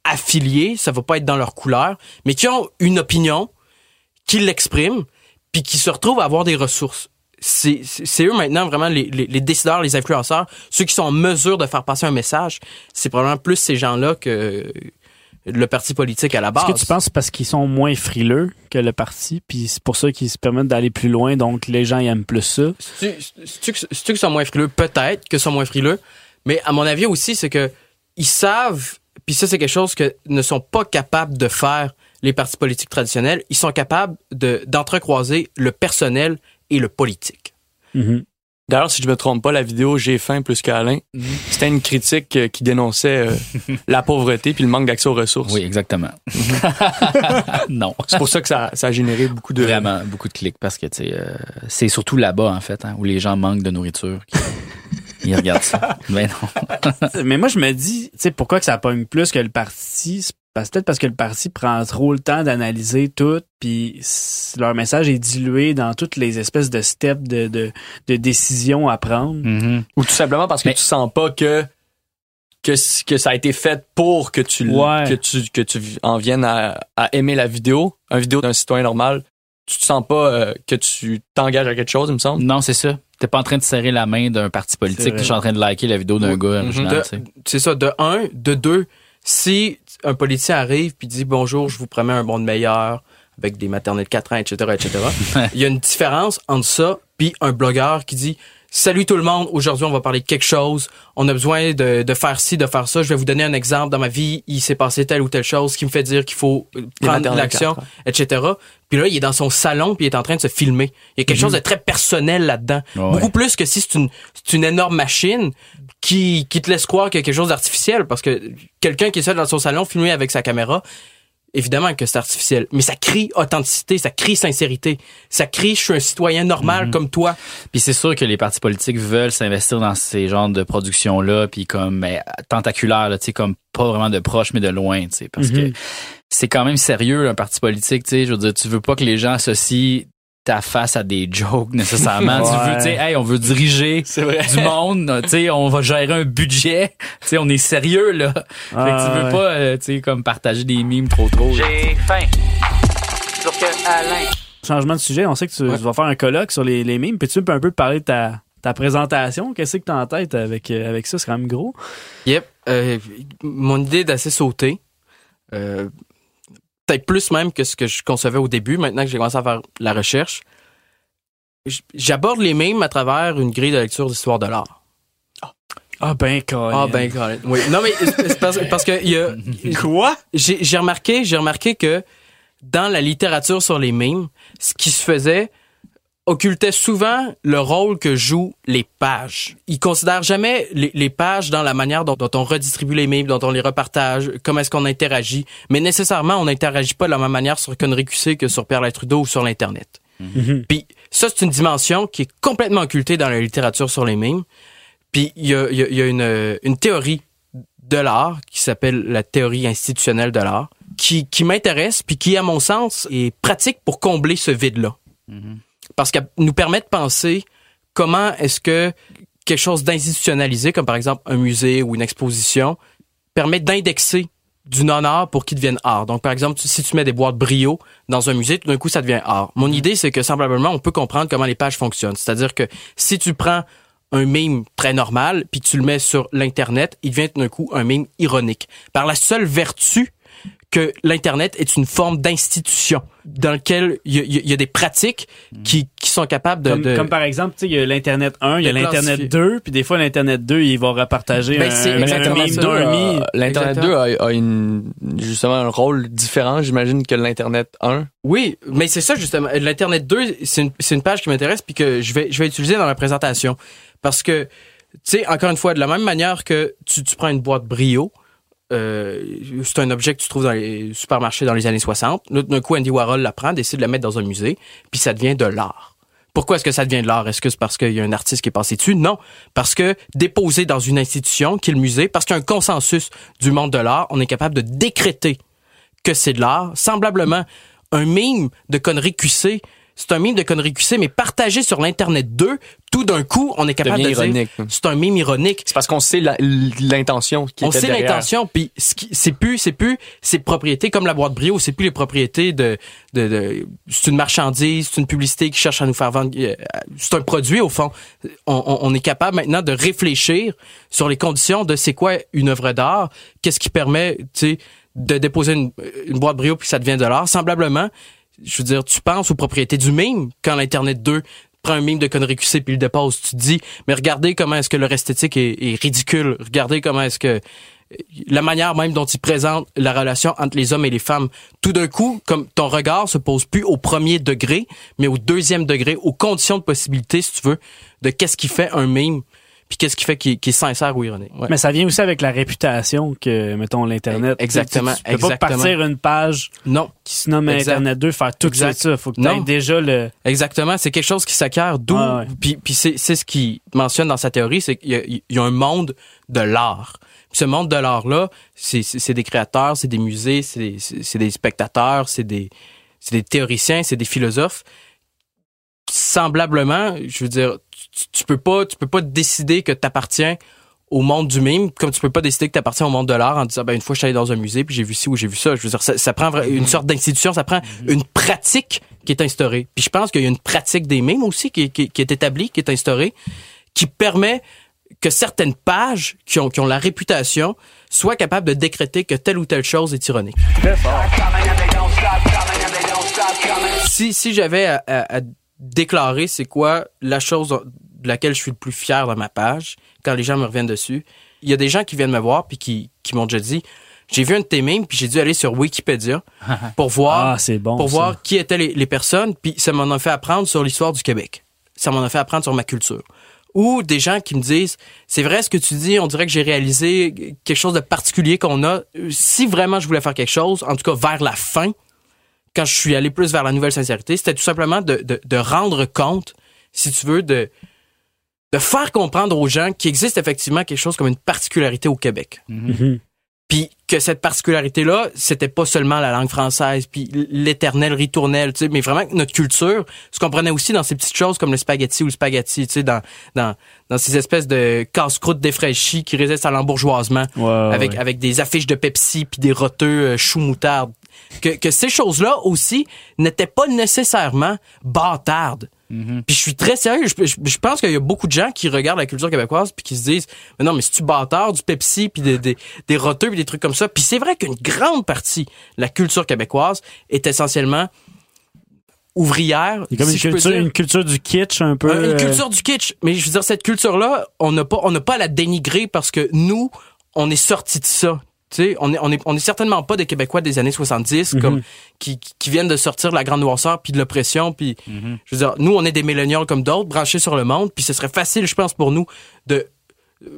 affiliés, ça va pas être dans leur couleur, mais qui ont une opinion, qui l'expriment, puis qui se retrouvent à avoir des ressources. C'est eux maintenant vraiment les, les décideurs, les influenceurs, ceux qui sont en mesure de faire passer un message. C'est probablement plus ces gens-là que le parti politique à la base. Est-ce que tu penses parce qu'ils sont moins frileux que le parti, puis c'est pour ça qu'ils se permettent d'aller plus loin, donc les gens ils aiment plus ça? C'est-tu que qu'ils sont moins frileux? Peut-être qu'ils sont moins frileux. Mais à mon avis aussi, c'est que ils savent, puis ça, c'est quelque chose que ne sont pas capables de faire les partis politiques traditionnels. Ils sont capables de- d'entrecroiser le personnel et le politique. Mhm. D'ailleurs, si je me trompe pas, la vidéo J'ai faim plus qu'Alain, c'était une critique euh, qui dénonçait euh, la pauvreté puis le manque d'accès aux ressources. Oui, exactement. non. C'est pour ça que ça, ça a généré beaucoup de... Vraiment, beaucoup de clics parce que tu sais, euh, c'est surtout là-bas, en fait, hein, où les gens manquent de nourriture. qui- Ils regardent ça. Mais non. Mais moi, je me dis, tu sais, pourquoi que ça pogne plus que le parti? C'est peut-être parce que le parti prend trop le temps d'analyser tout, puis leur message est dilué dans toutes les espèces de steps de, de, de décisions à prendre. Mhm. Ou tout simplement parce que Mais- tu sens pas que que, que ça a été fait pour que tu Ouais. que tu que tu en viennes à, à aimer la vidéo, une vidéo d'un citoyen normal. Tu te sens pas euh, que tu t'engages à quelque chose, il me semble? Non, c'est ça. T'es pas en train de serrer la main d'un parti politique, vrai. t'es en train de liker la vidéo d'un gars tu c'est ça, de un. De deux, si un politicien arrive puis dit bonjour, je vous promets un monde meilleur avec des maternelles de 4 ans, etc., etc., il y a une différence entre ça puis un blogueur qui dit Salut tout le monde, aujourd'hui on va parler de quelque chose, on a besoin de, de faire ci, de faire ça, je vais vous donner un exemple dans ma vie, il s'est passé telle ou telle chose qui me fait dire qu'il faut prendre l'action, etc. Puis là, il est dans son salon puis il est en train de se filmer. Il y a quelque chose de très personnel là-dedans. Mhm. Ouais. Beaucoup plus que si c'est une, c'est une énorme machine qui, qui te laisse croire qu'il y a quelque chose d'artificiel parce que quelqu'un qui est seul dans son salon filmé avec sa caméra, évidemment que c'est artificiel, mais ça crie authenticité, ça crie sincérité, ça crie je suis un citoyen normal comme toi. Puis c'est sûr que les partis politiques veulent s'investir dans ces genres de productions-là, puis comme mais, tentaculaires, là, tu sais, comme pas vraiment de proche, mais de loin, tu sais, parce Mhm. que c'est quand même sérieux un parti politique, tu sais, je veux dire, tu veux pas que les gens associent ta face à des jokes nécessairement. Tu veux, tu sais, hey, on veut diriger du monde, tu sais, on va gérer un budget, tu sais, on est sérieux là. fait que tu veux ouais. pas, euh, tu sais, comme partager des mimes trop trop. J'ai faim. Sur que Alain? Changement de sujet, on sait que tu, Ouais. tu vas faire un colloque sur les, les mimes. Peux-tu un peu parler de ta, ta présentation? Qu'est-ce que tu as en tête avec, euh, avec ça? C'est quand même gros. Yep. Euh, mon idée est d'assez sauter. Euh, Peut-être plus même que ce que je concevais au début, maintenant que j'ai commencé à faire la recherche. J'aborde les mêmes à travers une grille de lecture d'histoire de l'art. Ah ben, Colin. Ah ben, Colin. oui. Non mais c'est parce, parce que il y a, Quoi? j'ai j'ai remarqué, j'ai remarqué que dans la littérature sur les mimes, ce qui se faisait occultait souvent le rôle que jouent les pages. Ils considèrent jamais les, les pages dans la manière dont, dont on redistribue les mimes, dont on les repartage, comment est-ce qu'on interagit. Mais nécessairement, on n'interagit pas de la même manière sur Connery QC que sur Pierre Trudeau ou sur l'Internet. Mhm. Puis ça, c'est une dimension qui est complètement occultée dans la littérature sur les mimes. Puis il y a, il y a- il y a une, une théorie de l'art qui s'appelle la théorie institutionnelle de l'art, qui, qui m'intéresse, puis qui, à mon sens, est pratique pour combler ce vide-là. Parce qu'elle nous permet de penser comment est-ce que quelque chose d'institutionnalisé, comme par exemple un musée ou une exposition, permet d'indexer du non-art pour qu'il devienne art. Donc, par exemple, si tu mets des boîtes brio dans un musée, tout d'un coup, ça devient art. Mon idée, c'est que semblablement, on peut comprendre comment les pages fonctionnent. C'est-à-dire que si tu prends un meme très normal, puis tu le mets sur l'Internet, il devient tout d'un coup un meme ironique. Par la seule vertu que l'Internet est une forme d'institution dans laquelle il y, a- il y a des pratiques qui, qui sont capables de... Comme, de- comme par exemple, tu sais, il y a l'Internet 1, il y a l'Internet classifier. 2, puis des fois, l'Internet 2, il va repartager Ben, un, c'est un Euh. L'Internet 2 Exactement. a, a une, justement un rôle différent, j'imagine, que l'Internet 1. Oui, mais c'est ça justement. L'Internet 2, c'est une, c'est une page qui m'intéresse puis que je vais, je vais utiliser dans la présentation. Parce que, tu sais, encore une fois, de la même manière que tu, tu prends une boîte Brio, euh, c'est un objet que tu trouves dans les supermarchés dans les années 60. Là, d'un coup, Andy Warhol la prend, décide de la mettre dans un musée, puis ça devient de l'art. Pourquoi est-ce que ça devient de l'art? Est-ce que c'est parce qu'il y a un artiste qui est passé dessus? Non. Parce que déposé dans une institution, qui est le musée, parce qu'il y a un consensus du monde de l'art, on est capable de décréter que c'est de l'art. Semblablement, un mime de conneries QC, c'est un mime de conneries QC, mais partagé sur l'Internet 2, tout d'un coup, on est capable de dire, ironique. c'est un mime ironique. C'est parce qu'on sait l'intention qui On sait l'intention, puis ce qui- c'est plus, c'est plus ses propriétés comme la boîte Brio, c'est plus les propriétés de, de, de- c'est une marchandise, c'est une publicité qui cherche à nous faire vendre, euh, c'est un produit au fond. On, on- on est capable maintenant de réfléchir sur les conditions de c'est quoi une œuvre d'art, qu'est-ce qui permet, tu sais, de déposer une, une boîte Brio puis ça devient de l'art. Semblablement, je veux dire, tu penses aux propriétés du mime quand l'Internet 2 prend un mime de conneries QC puis le dépose. Tu te dis, mais regardez comment est-ce que leur esthétique est, est ridicule. Regardez comment est-ce que la manière même dont il présente la relation entre les hommes et les femmes. Tout d'un coup, comme ton regard se pose plus au premier degré, mais au deuxième degré, aux conditions de possibilité, si tu veux, de qu'est-ce qui fait un mime. Puis qu'est-ce qui fait qu'il est sincère ou ironique? Ouais. Mais ça vient aussi avec la réputation que, mettons, l'Internet. Exactement, Tu, tu peux pas partir une page Non, qui se nomme Exact. Internet 2, faire tout Exact. ça. Faut que tu Non. déjà le... Exactement, c'est quelque chose qui s'acquiert. D'où, Ah ouais. puis, puis c'est, ce qu'il mentionne dans sa théorie, c'est qu'il y a, il y a un monde de l'art. Ce monde de l'art là, c'est, des créateurs, c'est des musées, c'est des, des spectateurs, c'est des, c'est des théoriciens, c'est des philosophes. Semblablement, je veux dire, tu, tu peux pas, tu peux pas décider que tu appartiens au monde du mime, comme tu peux pas décider que tu appartiens au monde de l'art en disant ben une fois je suis allé dans un musée puis j'ai vu ci ou j'ai vu ça. Je veux dire, ça, ça prend une sorte d'institution, ça prend une pratique qui est instaurée. Puis je pense qu'il y a une pratique des mimes aussi qui, est- qui est- qui est établie, qui est instaurée, qui permet que certaines pages qui ont, qui ont la réputation soient capables de décréter que telle ou telle chose est ironique. Si, si j'avais à, à- à déclarer c'est quoi la chose de laquelle je suis le plus fier dans ma page, quand les gens me reviennent dessus, il y a des gens qui viennent me voir puis qui, qui m'ont déjà dit j'ai vu un de tes mimes puis j'ai dû aller sur Wikipédia pour voir Ah, c'est bon. pour ça. voir qui étaient les, les personnes, puis ça m'en a fait apprendre sur l'histoire du Québec. Ça m'en a fait apprendre sur ma culture. Ou des gens qui me disent, c'est vrai ce que tu dis, on dirait que j'ai réalisé quelque chose de particulier qu'on a. Si vraiment je voulais faire quelque chose, en tout cas vers la fin, quand je suis allé plus vers la nouvelle sincérité, c'était tout simplement de, de, de rendre compte, si tu veux, de, de faire comprendre aux gens qu'il existe effectivement quelque chose comme une particularité au Québec. Mhm. Puis que cette particularité-là, c'était pas seulement la langue française, puis l'éternel ritournelle, tu sais, mais vraiment notre culture se comprenait aussi dans ces petites choses comme le spaghetti ou le spaghetti, tu sais, dans, dans, dans ces espèces de casse-croûte défraîchis qui résistent à l'embourgeoisement, Ouais, avec, ouais. avec des affiches de Pepsi puis des roteux euh, choux moutarde. Que, que ces choses-là aussi n'étaient pas nécessairement bâtardes. Puis je suis très sérieux. Je, je- je pense qu'il y a beaucoup de gens qui regardent la culture québécoise puis qui se disent mais non mais si tu bâtard du Pepsi puis des, des, des roteux puis des trucs comme ça? Puis c'est vrai qu'une grande partie de la culture québécoise est essentiellement ouvrière. Il y a comme si une, culture, dire. une culture du kitsch un peu. Euh, Une euh, culture du kitsch. Mais je veux dire, cette culture-là, on n'a pas, on n'a pas à la dénigrer parce que nous, on est sortis de ça. Tu sais, on est, on est, on est certainement pas des Québécois des années 70 Mhm. comme qui, viennent de sortir de la grande noirceur puis de l'oppression puis Mhm. je veux dire, nous on est des millénials comme d'autres branchés sur le monde puis ce serait facile je pense pour nous de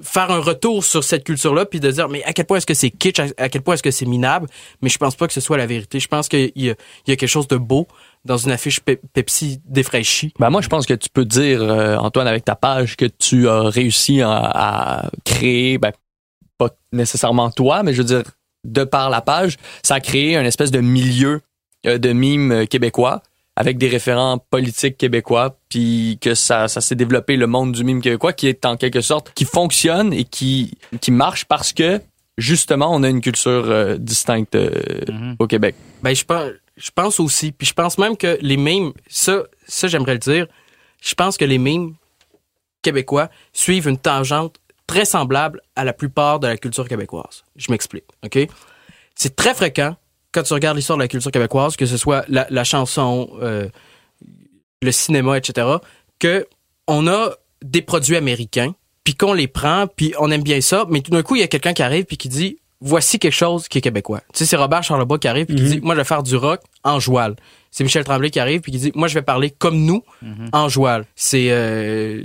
faire un retour sur cette culture-là puis de dire mais à quel point est-ce que c'est kitsch à, quel point est-ce que c'est minable? Mais je pense pas que ce soit la vérité je pense qu'il y y a quelque chose de beau dans une affiche Pe- Pepsi défraîchie Ben moi, je pense que tu peux dire, euh, Antoine, avec ta page, que tu as réussi à, à créer, ben, pas nécessairement toi, mais je veux dire, de par la page, ça a créé un espèce de milieu euh, de mimes euh, québécois avec des référents politiques québécois, puis que ça, ça s'est développé le monde du mime québécois qui est en quelque sorte, qui fonctionne et qui, qui marche parce que, justement, on a une culture euh, distincte euh, au Québec. Ben, je pense, je pense aussi. Puis je pense même que les mimes, ça, ça j'aimerais le dire, je pense que les mimes québécois suivent une tangente très semblable à la plupart de la culture québécoise. Je m'explique, OK? C'est très fréquent, quand tu regardes l'histoire de la culture québécoise, que ce soit la, la chanson, euh, le cinéma, etc., que on a des produits américains, puis qu'on les prend, puis on aime bien ça, mais tout d'un coup, il y a quelqu'un qui arrive puis qui dit voici quelque chose qui est québécois. Tu sais, c'est Robert Charlebois qui arrive puis qui dit moi je vais faire du rock en joual. C'est Michel Tremblay qui arrive puis qui dit moi je vais parler comme nous en joual. C'est euh,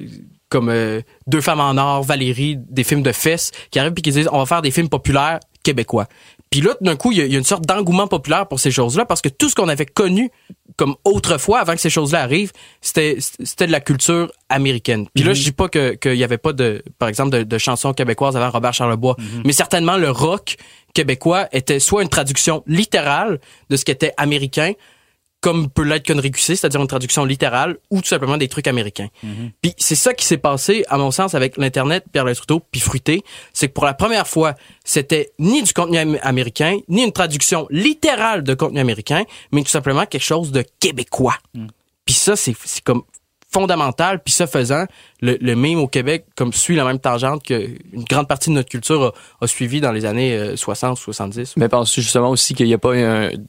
comme euh, deux femmes en or, Valérie, des films de fesses qui arrivent puis qui disent on va faire des films populaires québécois. Puis là, d'un coup, il y, a- il y a une sorte d'engouement populaire pour ces choses-là parce que tout ce qu'on avait connu comme autrefois, avant que ces choses-là arrivent, c'était c'était de la culture américaine. Puis là, je dis pas que qu'il y avait pas de, par exemple, de, de chansons québécoises avant Robert Charlebois, mais certainement le rock québécois était soit une traduction littérale de ce qui était américain, comme peut l'être Connery QC, c'est-à-dire une traduction littérale, ou tout simplement des trucs américains. Puis c'est ça qui s'est passé, à mon sens, avec l'Internet, Pierre Le Trudeau, puis Fruité, c'est que pour la première fois, c'était ni du contenu am- américain, ni une traduction littérale de contenu américain, mais tout simplement quelque chose de québécois. Puis ça, c'est c'est comme fondamental. Puis ça faisant, le, le mime au Québec comme suit la même tangente que une grande partie de notre culture a, a suivi dans les années euh, 60, 70. Mais penses-tu justement aussi qu'il n'y a pas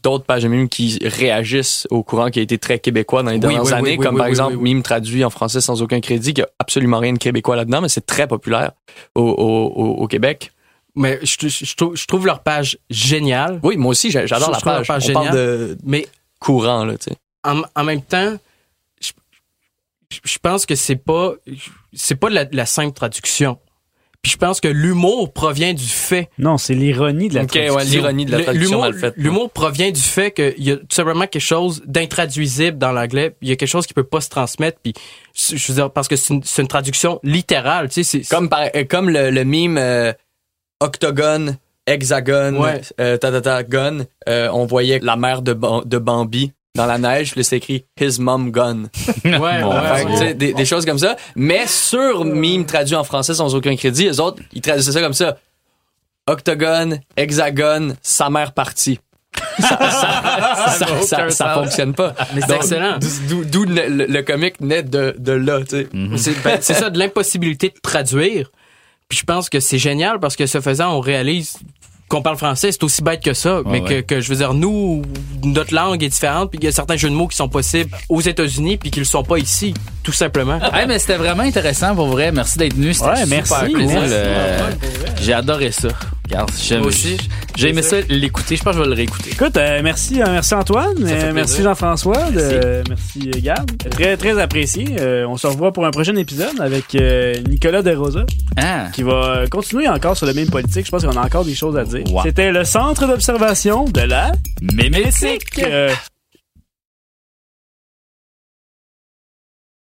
d'autres pages de mimes qui réagissent au courant qui a été très québécois dans les Oui, dernières oui, années, oui, comme par exemple mime traduit en français sans aucun crédit, qui a absolument rien de québécois là-dedans, mais c'est très populaire au, au, au, Québec. Mais je, je, je trouve, je trouve leur page géniale. Oui, moi aussi, j'a- j'adore la page. On parle de Mais courant, là, tu sais. en, en même temps, je, pense que c'est pas c'est pas de la, simple traduction. Puis je pense que l'humour provient du fait. Non, c'est l'ironie de la traduction. ouais, l'ironie de la traduction l'humour- mal faite. L'humour provient du fait qu'il y a tout simplement quelque chose d'intraduisible dans l'anglais. Il y a quelque chose qui peut pas se transmettre. Puis je veux dire parce que c'est une, traduction littérale. Tu sais, c'est Comme, par, euh, comme le, le mime euh, octogone, hexagone, Ouais. euh, ta, ta, ta, gun, euh, on voyait la mère de, de Bambi dans la neige, puis c'est écrit His mom gun. ouais, ouais, Bon, ouais. Des, des choses comme ça. Mais sur mime traduit en français sans aucun crédit, les autres, ils traduisent ça comme ça. Octogone, hexagone, sa mère partie. ça, ça, ça, ça- fonctionne pas. Mais c'est excellent. D'où le, le- le comique naît de, de là, tu sais. C'est ben, c'est ça, de l'impossibilité de traduire. Puis je pense que c'est génial parce que ce faisant, on réalise qu'on parle français, c'est aussi bête que ça. mais ouais. Que, que, je veux dire, nous, notre langue est différente, puis il y a certains jeux de mots qui sont possibles aux États-Unis, puis qui le sont pas ici, tout simplement. Hey, mais c'était vraiment intéressant pour vrai. Merci d'être venu. C'était Ouais, super merci, cool. Euh, J'ai adoré ça. Regarde, j'aime- aussi. J'ai aimé ça l'écouter. Je pense que je vais le réécouter. Écoute, euh, merci, euh, merci Antoine, euh, merci Jean-François, de- merci euh, Gab. Très, très apprécié. Euh, on se revoit pour un prochain épisode avec euh, Nicolas Desrosa, Ah. qui va euh, continuer encore sur le même politique. Je pense qu'on a encore des choses à dire. Wow. C'était le centre d'observation de la Mémétique! Euh,